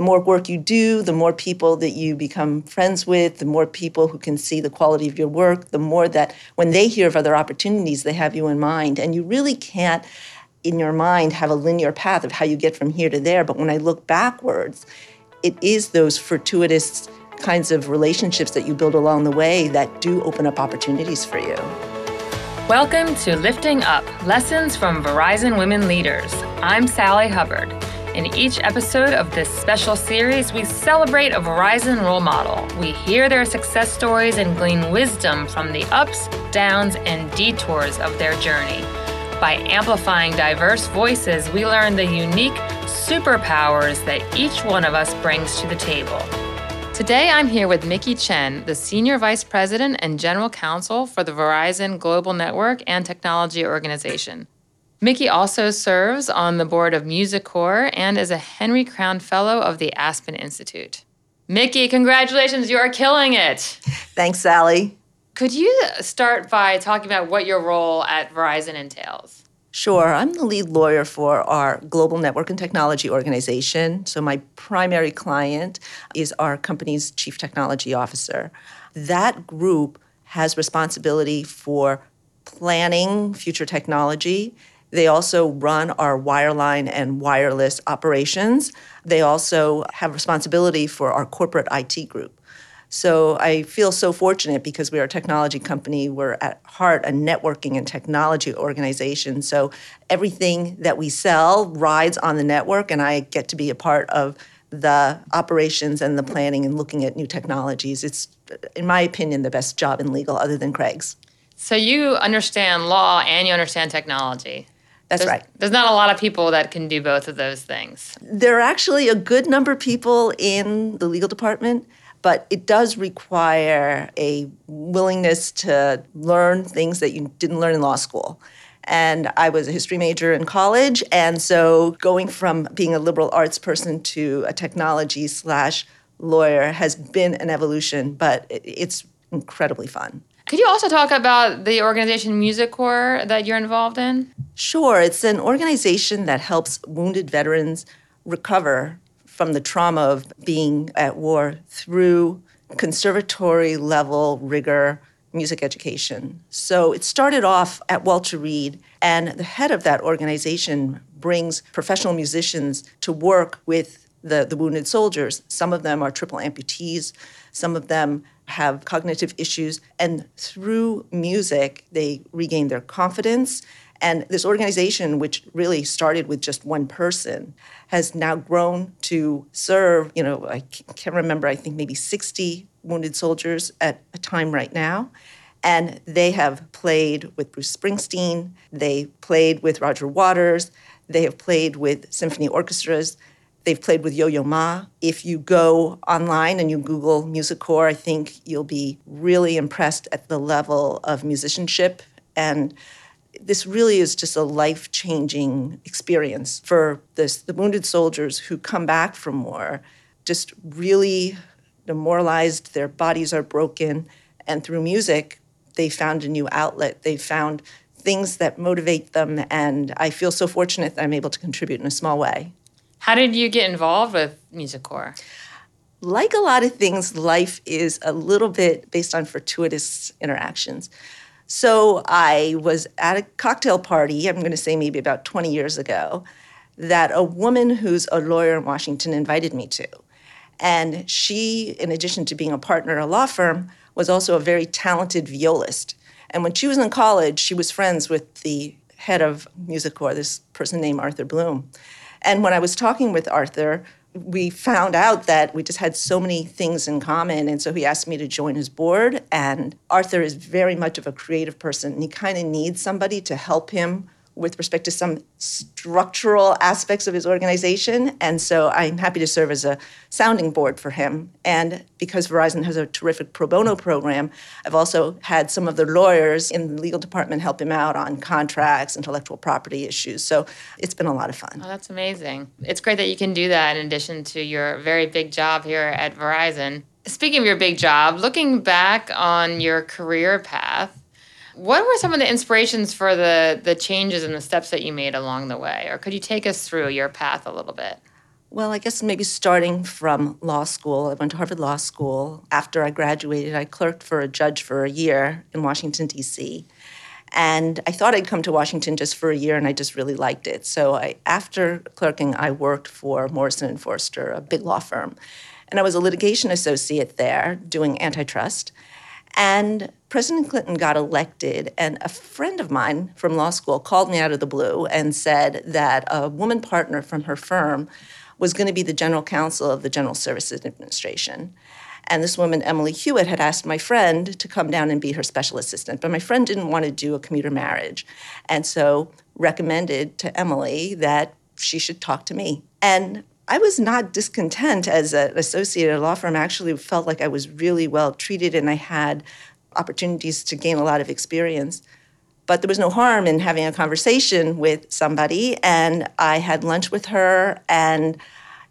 the more work you do, the more people that you become friends with, the more people who can see the quality of your work, the more that when they hear of other opportunities, they have you in mind. And you really can't, in your mind, have a linear path of how you get from here to there. But when I look backwards, it is those fortuitous kinds of relationships that you build along the way that do open up opportunities for you. Welcome to Lifting Up Lessons from Verizon Women Leaders. I'm Sally Hubbard. In each episode of this special series, we celebrate a Verizon role model. We hear their success stories and glean wisdom from the ups, downs, and detours of their journey. By amplifying diverse voices, we learn the unique superpowers that each one of us brings to the table. Today, I'm here with Micki Chen, the Senior Vice President and General Counsel for the Verizon Global Network and Technology Organization. Micki also serves on the board of MusiCorps and is a Henry Crown Fellow of the Aspen Institute. Micki, congratulations, you are killing it. Thanks, Sally. Could you start by talking about what your role at Verizon entails? Sure. I'm the lead lawyer for our Global Network and Technology Organization. So, my primary client is our company's chief technology officer. That group has responsibility for planning future technology they also run our wireline and wireless operations. They also have responsibility for our corporate IT group. So I feel so fortunate because we are a technology company. We're at heart a networking and technology organization. So everything that we sell rides on the network, and I get to be a part of the operations and the planning and looking at new technologies. It's, in my opinion, the best job in legal other than Craig's. So you understand law and you understand technology. That's there's, right. There's not a lot of people that can do both of those things. There are actually a good number of people in the legal department, but it does require a willingness to learn things that you didn't learn in law school. And I was a history major in college, and so going from being a liberal arts person to a technology slash lawyer has been an evolution, but it's incredibly fun. Could you also talk about the organization MusiCorps that you're involved in? Sure. It's an organization that helps wounded veterans recover from the trauma of being at war through conservatory level rigor music education. So it started off at Walter Reed, and the head of that organization brings professional musicians to work with the, the wounded soldiers. Some of them are triple amputees, some of them have cognitive issues, and through music, they regain their confidence. And this organization, which really started with just one person, has now grown to serve, you know, I can't remember, I think maybe 60 wounded soldiers at a time right now. And they have played with Bruce Springsteen, they played with Roger Waters, they have played with symphony orchestras. They've played with Yo Yo Ma. If you go online and you Google MusiCorps, I think you'll be really impressed at the level of musicianship. And this really is just a life changing experience for this, the wounded soldiers who come back from war, just really demoralized, their bodies are broken. And through music, they found a new outlet. They found things that motivate them. And I feel so fortunate that I'm able to contribute in a small way. How did you get involved with MusiCorps? Like a lot of things, life is a little bit based on fortuitous interactions. So I was at a cocktail party, I'm going to say maybe about 20 years ago, that a woman who's a lawyer in Washington invited me to. And she, in addition to being a partner at a law firm, was also a very talented violist. And when she was in college, she was friends with the head of MusiCorps, this person named Arthur Bloom. And when I was talking with Arthur, we found out that we just had so many things in common. And so he asked me to join his board. And Arthur is very much of a creative person. And he kind of needs somebody to help him with respect to some structural aspects of his organization. And so I'm happy to serve as a sounding board for him. And because Verizon has a terrific pro bono program, I've also had some of the lawyers in the legal department help him out on contracts, intellectual property issues. So it's been a lot of fun. Oh, that's amazing. It's great that you can do that in addition to your very big job here at Verizon. Speaking of your big job, looking back on your career path, what were some of the inspirations for the the changes and the steps that you made along the way? Or could you take us through your path a little bit? Well, I guess maybe starting from law school. I went to Harvard Law School. After I graduated, I clerked for a judge for a year in Washington, D.C. And I thought I'd come to Washington just for a year, and I just really liked it. So I, after clerking, I worked for Morrison and Foerster, a big law firm, and I was a litigation associate there doing antitrust. And President Clinton got elected, and a friend of mine from law school called me out of the blue and said that a woman partner from her firm was going to be the general counsel of the General Services Administration. And this woman, Emily Hewitt, had asked my friend to come down and be her special assistant. But my friend didn't want to do a commuter marriage. And so recommended to Emily that she should talk to me. And I was not discontent as an associate at a law firm. I actually felt like I was really well treated and I had opportunities to gain a lot of experience. But there was no harm in having a conversation with somebody. And I had lunch with her and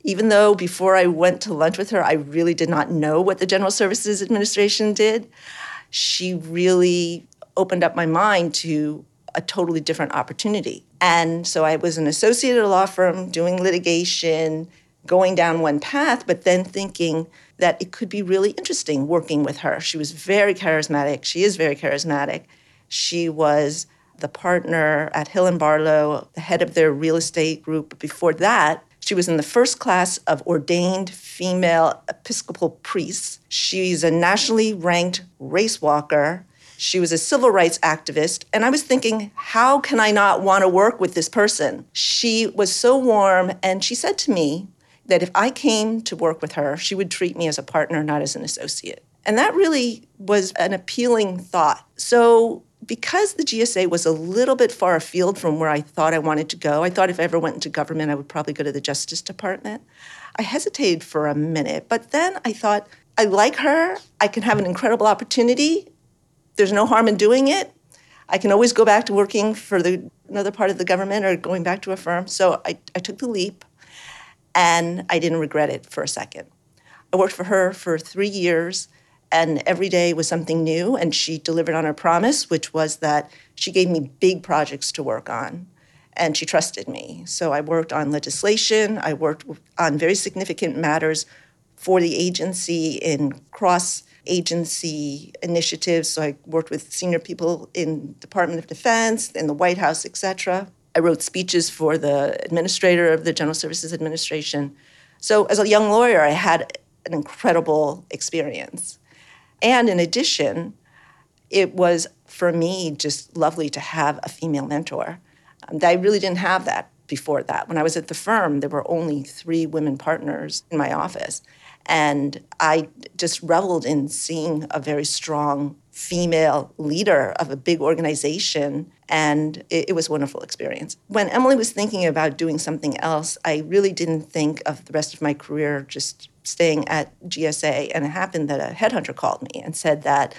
even though before I went to lunch with her, I really did not know what the General Services Administration did, she really opened up my mind to a totally different opportunity. And so I was an associate at a law firm doing litigation, going down one path, but then thinking that it could be really interesting working with her. She was very charismatic. She is very charismatic. She was the partner at Hill and Barlow, the head of their real estate group. Before that, she was in the first class of ordained female Episcopal priests. She's a nationally ranked race walker. She was a civil rights activist. And I was thinking, how can I not want to work with this person? She was so warm. And she said to me that if I came to work with her, she would treat me as a partner, not as an associate. And that really was an appealing thought. So because the GSA was a little bit far afield from where I thought I wanted to go, I thought if I ever went into government, I would probably go to the Justice Department. I hesitated for a minute, but then I thought, I like her. I can have an incredible opportunity. There's no harm in doing it. I can always go back to working for the, another part of the government or going back to a firm. So I, I took the leap and I didn't regret it for a second. I worked for her for three years and every day was something new and she delivered on her promise which was that she gave me big projects to work on and she trusted me. So i worked on legislation i worked on very significant matters for the agency in cross agency initiatives. So i worked with senior people in department of defense in the white house etc i wrote speeches for the administrator of the general services administration so as a young lawyer i had an incredible experience and in addition, it was for me just lovely to have a female mentor. Um, I really didn't have that before that. When I was at the firm, there were only three women partners in my office. And I just reveled in seeing a very strong female leader of a big organization. And it, it, was a wonderful experience. When Emily was thinking about doing something else, I really didn't think of the rest of my career just staying at GSA, and it happened that a headhunter called me and said that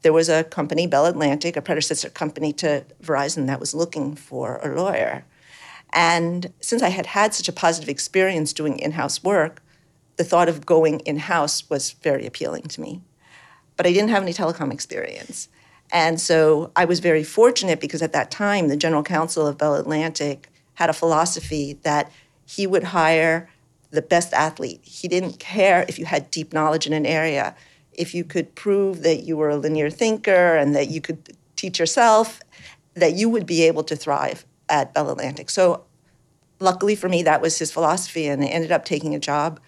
there was a company, Bell Atlantic, a predecessor company to Verizon, that was looking for a lawyer. And since I had had such a positive experience doing in house work, the thought of going in house was very appealing to me. But I didn't have any telecom experience. And so I was very fortunate because at that time, the general counsel of Bell Atlantic had a philosophy that he would hire the best athlete. He didn't care if you had deep knowledge in an area. If you could prove that you were a linear thinker and that you could teach yourself, that you would be able to thrive at Bell Atlantic. So, luckily for me, that was his philosophy, and I ended up taking a job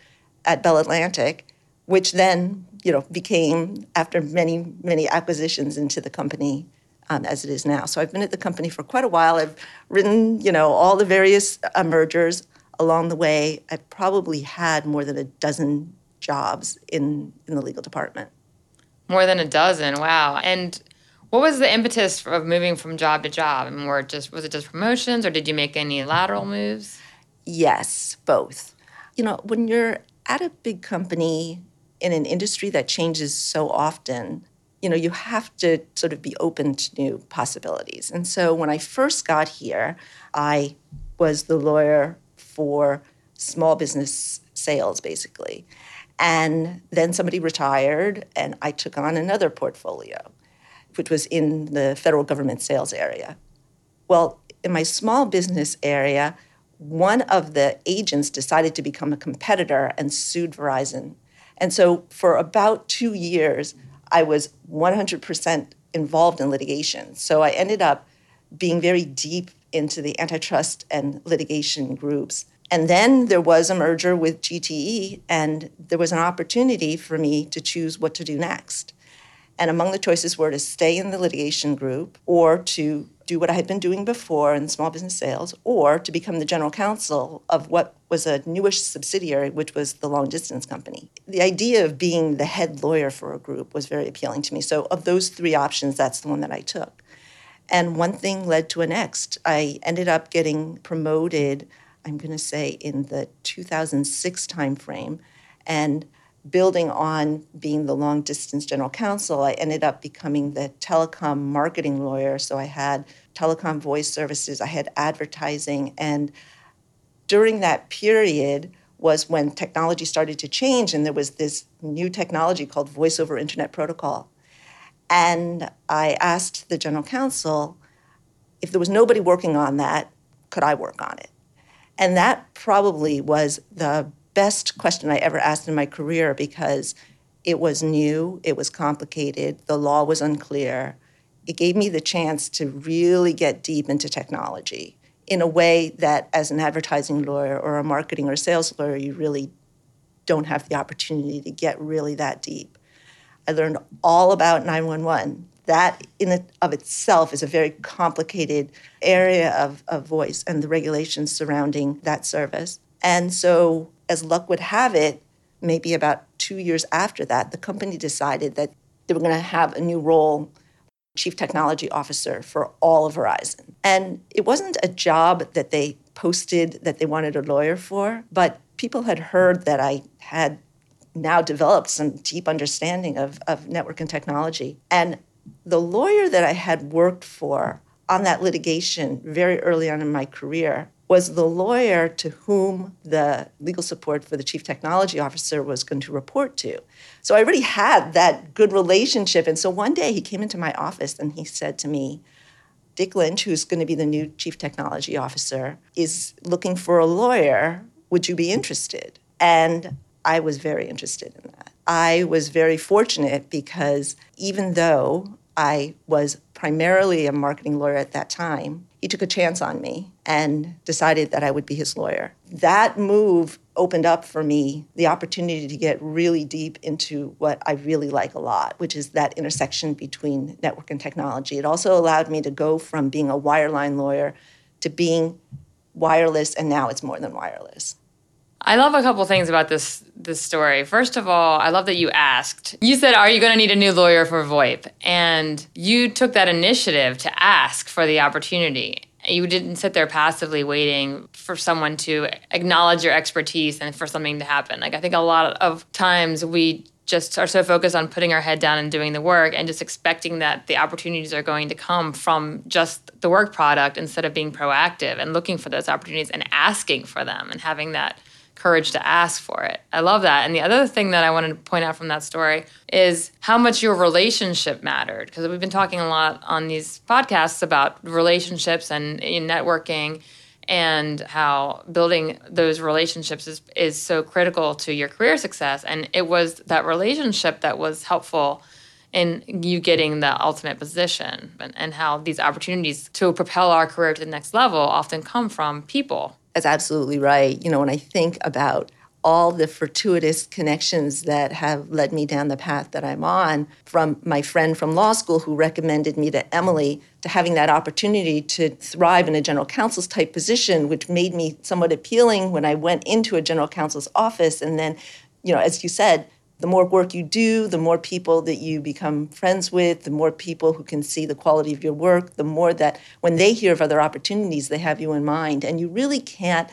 at Bell Atlantic, which then, you know, became after many, many acquisitions into the company um, as it is now. So I've been at the company for quite a while. I've written, you know, all the various uh, mergers along the way, I probably had more than a dozen jobs in, in the legal department. More than a dozen, wow. And what was the impetus of moving from job to job? I mean, were it just was it just promotions, or did you make any lateral moves? Yes, both. You know, when you're at a big company in an industry that changes so often, you know, you have to sort of be open to new possibilities. And so when I first got here, I was the lawyer for small business sales, basically. And then somebody retired, and I took on another portfolio, which was in the federal government sales area. Well, in my small business area, one of the agents decided to become a competitor and sued Verizon. And so for about two years, I was 100% involved in litigation. So I ended up being very deep into the antitrust and litigation groups. And then there was a merger with GTE, and there was an opportunity for me to choose what to do next. And among the choices were to stay in the litigation group or to do what I had been doing before in small business sales or to become the general counsel of what was a newish subsidiary, which was the long distance company. The idea of being the head lawyer for a group was very appealing to me. So, of those three options, that's the one that I took. And one thing led to a next. I ended up getting promoted, I'm going to say in the 2006 timeframe. And building on being the long distance general counsel, I ended up becoming the telecom marketing lawyer. So I had telecom voice services, I had advertising. And during that period was when technology started to change, and there was this new technology called voice over internet protocol. And I asked the general counsel if there was nobody working on that, could I work on it? And that probably was the best question I ever asked in my career because it was new, it was complicated, the law was unclear. It gave me the chance to really get deep into technology in a way that, as an advertising lawyer or a marketing or sales lawyer, you really don't have the opportunity to get really that deep. I learned all about 911. That, in of itself, is a very complicated area of, of voice and the regulations surrounding that service. And so, as luck would have it, maybe about two years after that, the company decided that they were going to have a new role chief technology officer for all of Verizon. And it wasn't a job that they posted that they wanted a lawyer for, but people had heard that I had now developed some deep understanding of, of network and technology. And the lawyer that I had worked for on that litigation very early on in my career was the lawyer to whom the legal support for the chief technology officer was going to report to. So I already had that good relationship. And so one day he came into my office and he said to me, Dick Lynch, who's going to be the new chief technology officer, is looking for a lawyer. Would you be interested? And I was very interested in that. I was very fortunate because even though I was primarily a marketing lawyer at that time, he took a chance on me and decided that I would be his lawyer. That move opened up for me the opportunity to get really deep into what I really like a lot, which is that intersection between network and technology. It also allowed me to go from being a wireline lawyer to being wireless, and now it's more than wireless. I love a couple things about this this story. First of all, I love that you asked. You said, "Are you going to need a new lawyer for VoIP?" And you took that initiative to ask for the opportunity. You didn't sit there passively waiting for someone to acknowledge your expertise and for something to happen. Like I think a lot of times we just are so focused on putting our head down and doing the work and just expecting that the opportunities are going to come from just the work product instead of being proactive and looking for those opportunities and asking for them and having that courage to ask for it. I love that. And the other thing that I wanted to point out from that story is how much your relationship mattered. Because we've been talking a lot on these podcasts about relationships and networking and how building those relationships is, is so critical to your career success. And it was that relationship that was helpful in you getting the ultimate position and, and how these opportunities to propel our career to the next level often come from people that's absolutely right. You know, when I think about all the fortuitous connections that have led me down the path that I'm on, from my friend from law school who recommended me to Emily, to having that opportunity to thrive in a general counsel's type position, which made me somewhat appealing when I went into a general counsel's office. And then, you know, as you said, the more work you do, the more people that you become friends with, the more people who can see the quality of your work, the more that when they hear of other opportunities, they have you in mind. And you really can't,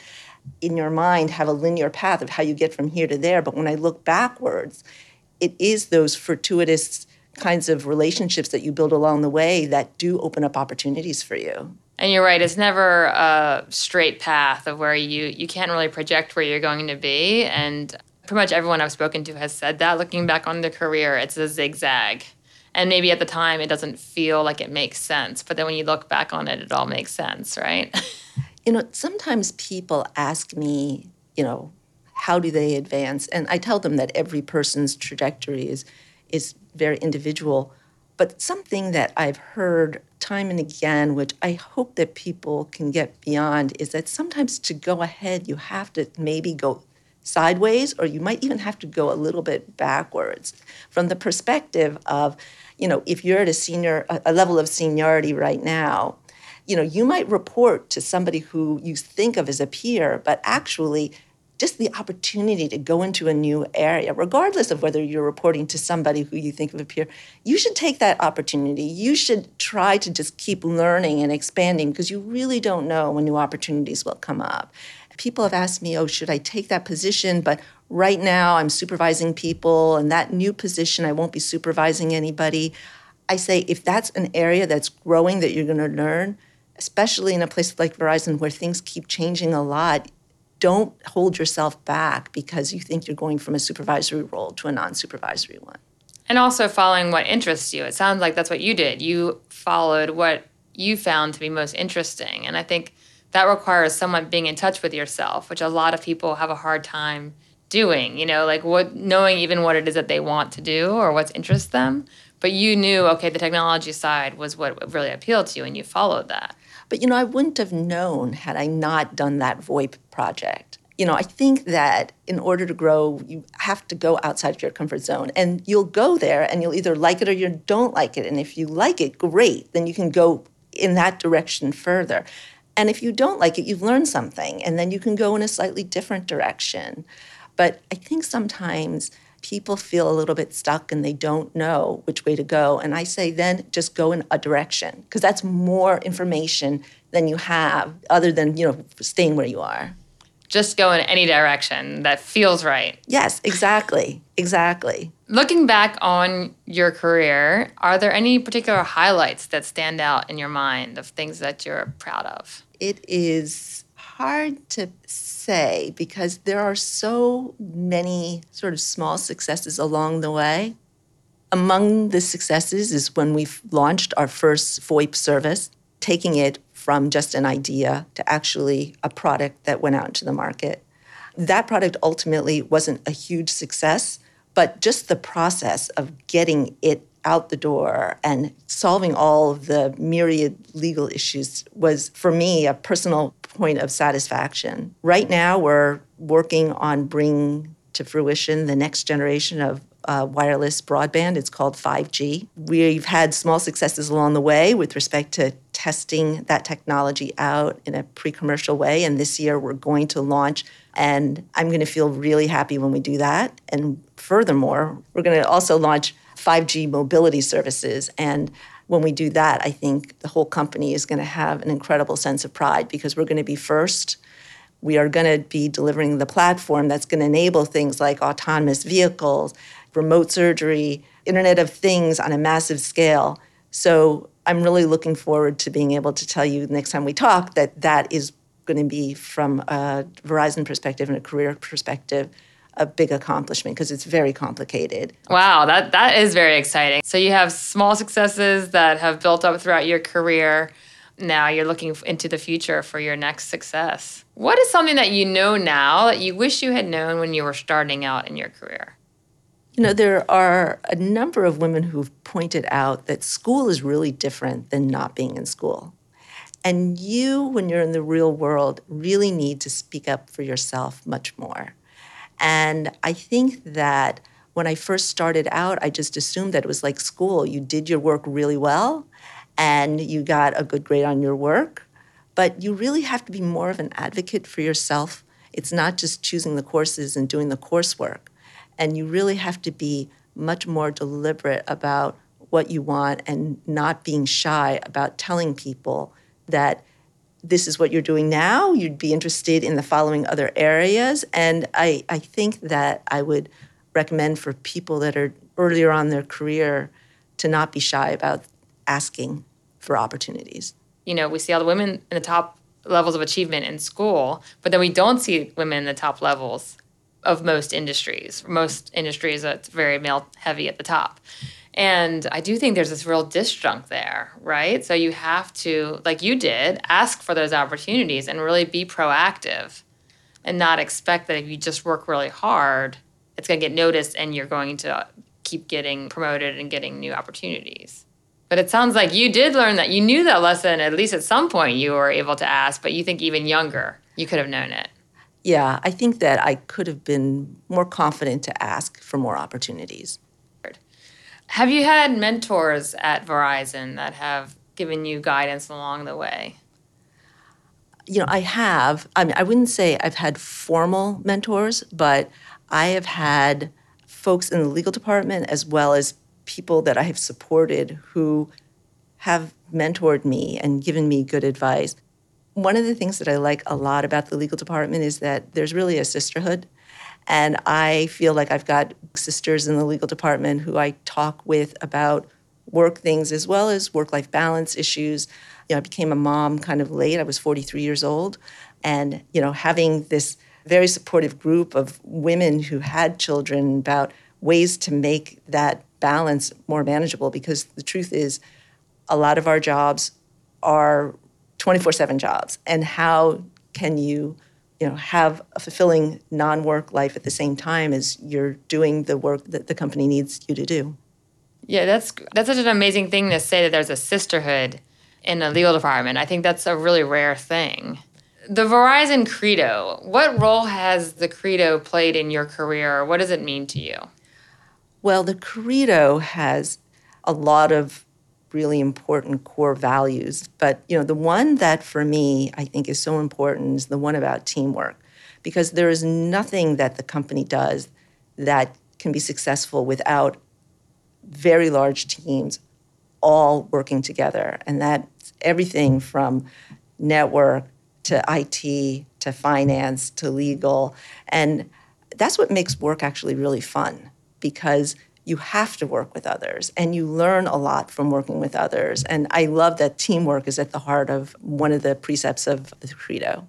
in your mind, have a linear path of how you get from here to there. But when I look backwards, it is those fortuitous kinds of relationships that you build along the way that do open up opportunities for you. And you're right, it's never a straight path of where you you can't really project where you're going to be and pretty much everyone I've spoken to has said that. Looking back on their career, it's a zigzag. And maybe at the time it doesn't feel like it makes sense, but then when you look back on it, it all makes sense, right? You know, sometimes people ask me, you know, how do they advance? And I tell them that every person's trajectory is is very individual. But something that I've heard time and again, which I hope that people can get beyond, is that sometimes to go ahead, you have to maybe go sideways, or you might even have to go a little bit backwards from the perspective of, you know, if you're at a senior, a level of seniority right now, you know, you might report to somebody who you think of as a peer, but actually just the opportunity to go into a new area, regardless of whether you're reporting to somebody who you think of a peer, you should take that opportunity. You should try to just keep learning and expanding because you really don't know when new opportunities will come up. People have asked me, oh, should I take that position? But right now I'm supervising people, and that new position, I won't be supervising anybody. I say, if that's an area that's growing that you're going to learn, especially in a place like Verizon where things keep changing a lot, don't hold yourself back because you think you're going from a supervisory role to a non supervisory one. And also following what interests you. It sounds like that's what you did. You followed what you found to be most interesting. And I think that requires someone being in touch with yourself, which a lot of people have a hard time doing, you know, like what knowing even what it is that they want to do or what's interests them. But you knew, okay, the technology side was what really appealed to you and you followed that. But you know, I wouldn't have known had I not done that VoIP project. You know, I think that in order to grow, you have to go outside of your comfort zone. And you'll go there and you'll either like it or you don't like it. And if you like it, great, then you can go in that direction further. And if you don't like it, you've learned something, and then you can go in a slightly different direction. But I think sometimes people feel a little bit stuck and they don't know which way to go. And I say, then just go in a direction because that's more information than you have other than, you know, staying where you are. Just go in any direction that feels right. Yes, exactly. Exactly. Looking back on your career, are there any particular highlights that stand out in your mind of things that you're proud of? It is hard to say because there are so many sort of small successes along the way. Among the successes is when we launched our first VoIP service, taking it from just an idea to actually a product that went out into the market. That product ultimately wasn't a huge success, but just the process of getting it out the door and solving all of the myriad legal issues was, for me, a personal point of satisfaction. Right now, we're working on bringing to fruition the next generation of uh, wireless broadband. It's called 5G. We've had small successes along the way with respect to testing that technology out in a pre commercial way. And this year, we're going to launch. And I'm going to feel really happy when we do that. And furthermore, we're going to also launch 5G mobility services. And when we do that, I think the whole company is going to have an incredible sense of pride because we're going to be first. We are going to be delivering the platform that's going to enable things like autonomous vehicles, remote surgery, Internet of Things on a massive scale. So I'm really looking forward to being able to tell you next time we talk that that is going to be from a Verizon perspective and a career perspective a big accomplishment because it's very complicated. Wow, that that is very exciting. So you have small successes that have built up throughout your career. Now you're looking into the future for your next success. What is something that you know now that you wish you had known when you were starting out in your career? You know, there are a number of women who've pointed out that school is really different than not being in school. And you, when you're in the real world, really need to speak up for yourself much more. And I think that when I first started out, I just assumed that it was like school. You did your work really well and you got a good grade on your work, but you really have to be more of an advocate for yourself. It's not just choosing the courses and doing the coursework. And you really have to be much more deliberate about what you want and not being shy about telling people that this is what you're doing now. You'd be interested in the following other areas. And I, I think that I would recommend for people that are earlier on their career to not be shy about asking for opportunities. You know, we see all the women in the top levels of achievement in school, but then we don't see women in the top levels of most industries. Most industries, that's very male heavy at the top. And I do think there's this real disjunct there, right? So you have to, like you did, ask for those opportunities and really be proactive and not expect that if you just work really hard, it's going to get noticed and you're going to keep getting promoted and getting new opportunities. But it sounds like you did learn that you knew that lesson, at least at some point you were able to ask, but you think even younger, you could have known it. Yeah, I think that I could have been more confident to ask for more opportunities. Have you had mentors at Verizon that have given you guidance along the way? You know, I have. I mean, I wouldn't say I've had formal mentors, but I have had folks in the legal department as well as people that I have supported who have mentored me and given me good advice. One of the things that I like a lot about the legal department is that there's really a sisterhood. And I feel like I've got sisters in the legal department who I talk with about work things as well as work life balance issues. You know, I became a mom kind of late. I was 43 years old. And, you know, having this very supportive group of women who had children about ways to make that balance more manageable because the truth is a lot of our jobs are 24/7 jobs and how can you you know have a fulfilling non-work life at the same time as you're doing the work that the company needs you to do? Yeah that's that's such an amazing thing to say that there's a sisterhood in the legal department. I think that's a really rare thing. The verizon credo what role has the credo played in your career? What does it mean to you? Well, the Credo has a lot of really important core values, but you know, the one that for me I think is so important is the one about teamwork because there is nothing that the company does that can be successful without very large teams all working together. And that's everything from network to IT to finance to legal. And that's what makes work actually really fun because you have to work with others and you learn a lot from working with others. And I love that teamwork is at the heart of one of the precepts of the Credo.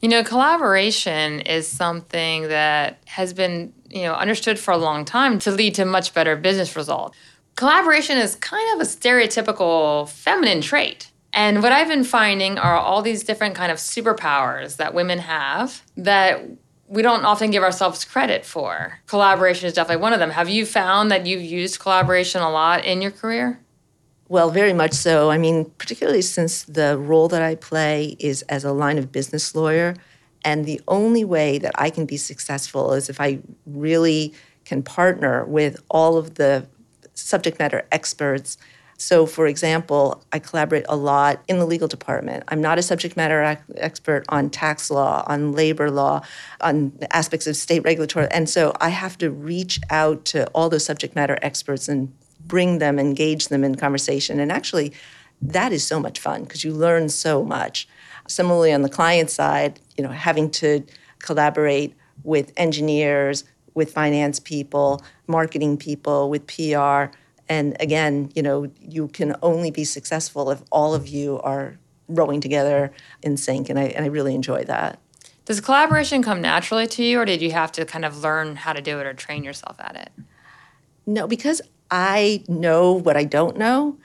You know, collaboration is something that has been, you know, understood for a long time to lead to much better business results. Collaboration is kind of a stereotypical feminine trait. And what I've been finding are all these different kind of superpowers that women have that we don't often give ourselves credit for. Collaboration is definitely one of them. Have you found that you've used collaboration a lot in your career? Well, very much so. I mean, particularly since the role that I play is as a line of business lawyer. And the only way that I can be successful is if I really can partner with all of the subject matter experts so, for example, I collaborate a lot in the legal department. I'm not a subject matter ac- expert on tax law, on labor law, on aspects of state regulatory. And so I have to reach out to all those subject matter experts and bring them, engage them in conversation. And actually, that is so much fun because you learn so much. Similarly, on the client side, you know, having to collaborate with engineers, with finance people, marketing people, with PR and again, you know, you can only be successful if all of you are rowing together in sync. And I, and I really enjoy that. Does collaboration come naturally to you, or did you have to kind of learn how to do it or train yourself at it? No, because I know what I don't know.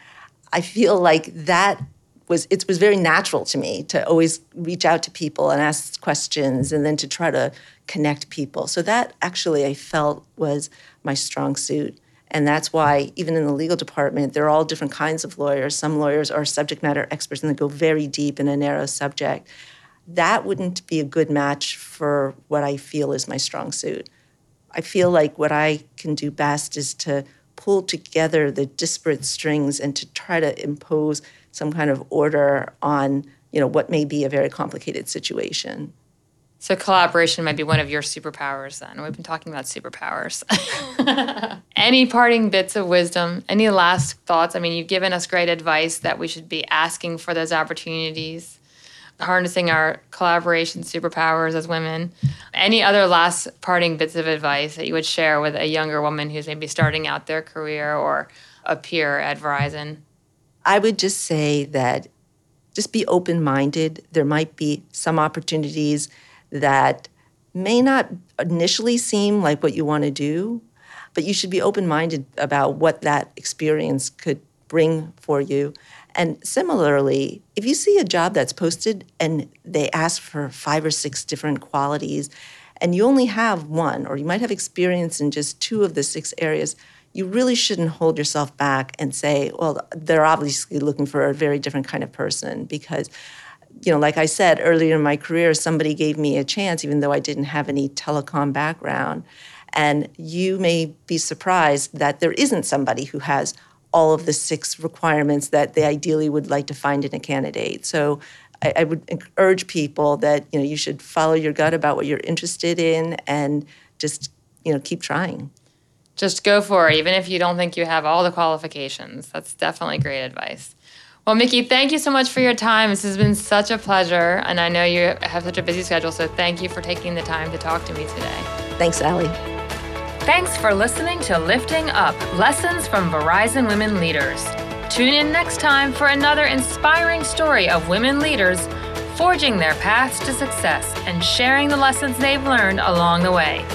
I feel like that was it was very natural to me to always reach out to people and ask questions and then to try to connect people. So that actually I felt was my strong suit. And that's why, even in the legal department, there are all different kinds of lawyers. Some lawyers are subject matter experts and they go very deep in a narrow subject. That wouldn't be a good match for what I feel is my strong suit. I feel like what I can do best is to pull together the disparate strings and to try to impose some kind of order on you know what may be a very complicated situation. So collaboration might be one of your superpowers then. We've been talking about superpowers. any parting bits of wisdom? Any last thoughts? I mean, you've given us great advice that we should be asking for those opportunities, harnessing our collaboration superpowers as women. Any other last parting bits of advice that you would share with a younger woman who's maybe starting out their career or a peer at Verizon? I would just say that just be open minded. There might be some opportunities that may not initially seem like what you want to do, but you should be open minded about what that experience could bring for you. And similarly, if you see a job that's posted and they ask for five or six different qualities, and you only have one, or you might have experience in just two of the six areas, you really shouldn't hold yourself back and say, well, they're obviously looking for a very different kind of person because you know, like I said earlier in my career, somebody gave me a chance, even though I didn't have any telecom background. And you may be surprised that there isn't somebody who has all of the six requirements that they ideally would like to find in a candidate. So I, I would urge people that you know you should follow your gut about what you're interested in and just you know keep trying. Just go for it, even if you don't think you have all the qualifications. That's definitely great advice. Well, Micki, thank you so much for your time. This has been such a pleasure, and I know you have such a busy schedule, so thank you for taking the time to talk to me today. Thanks, Allie. Thanks for listening to Lifting Up Lessons from Verizon Women Leaders. Tune in next time for another inspiring story of women leaders forging their paths to success and sharing the lessons they've learned along the way.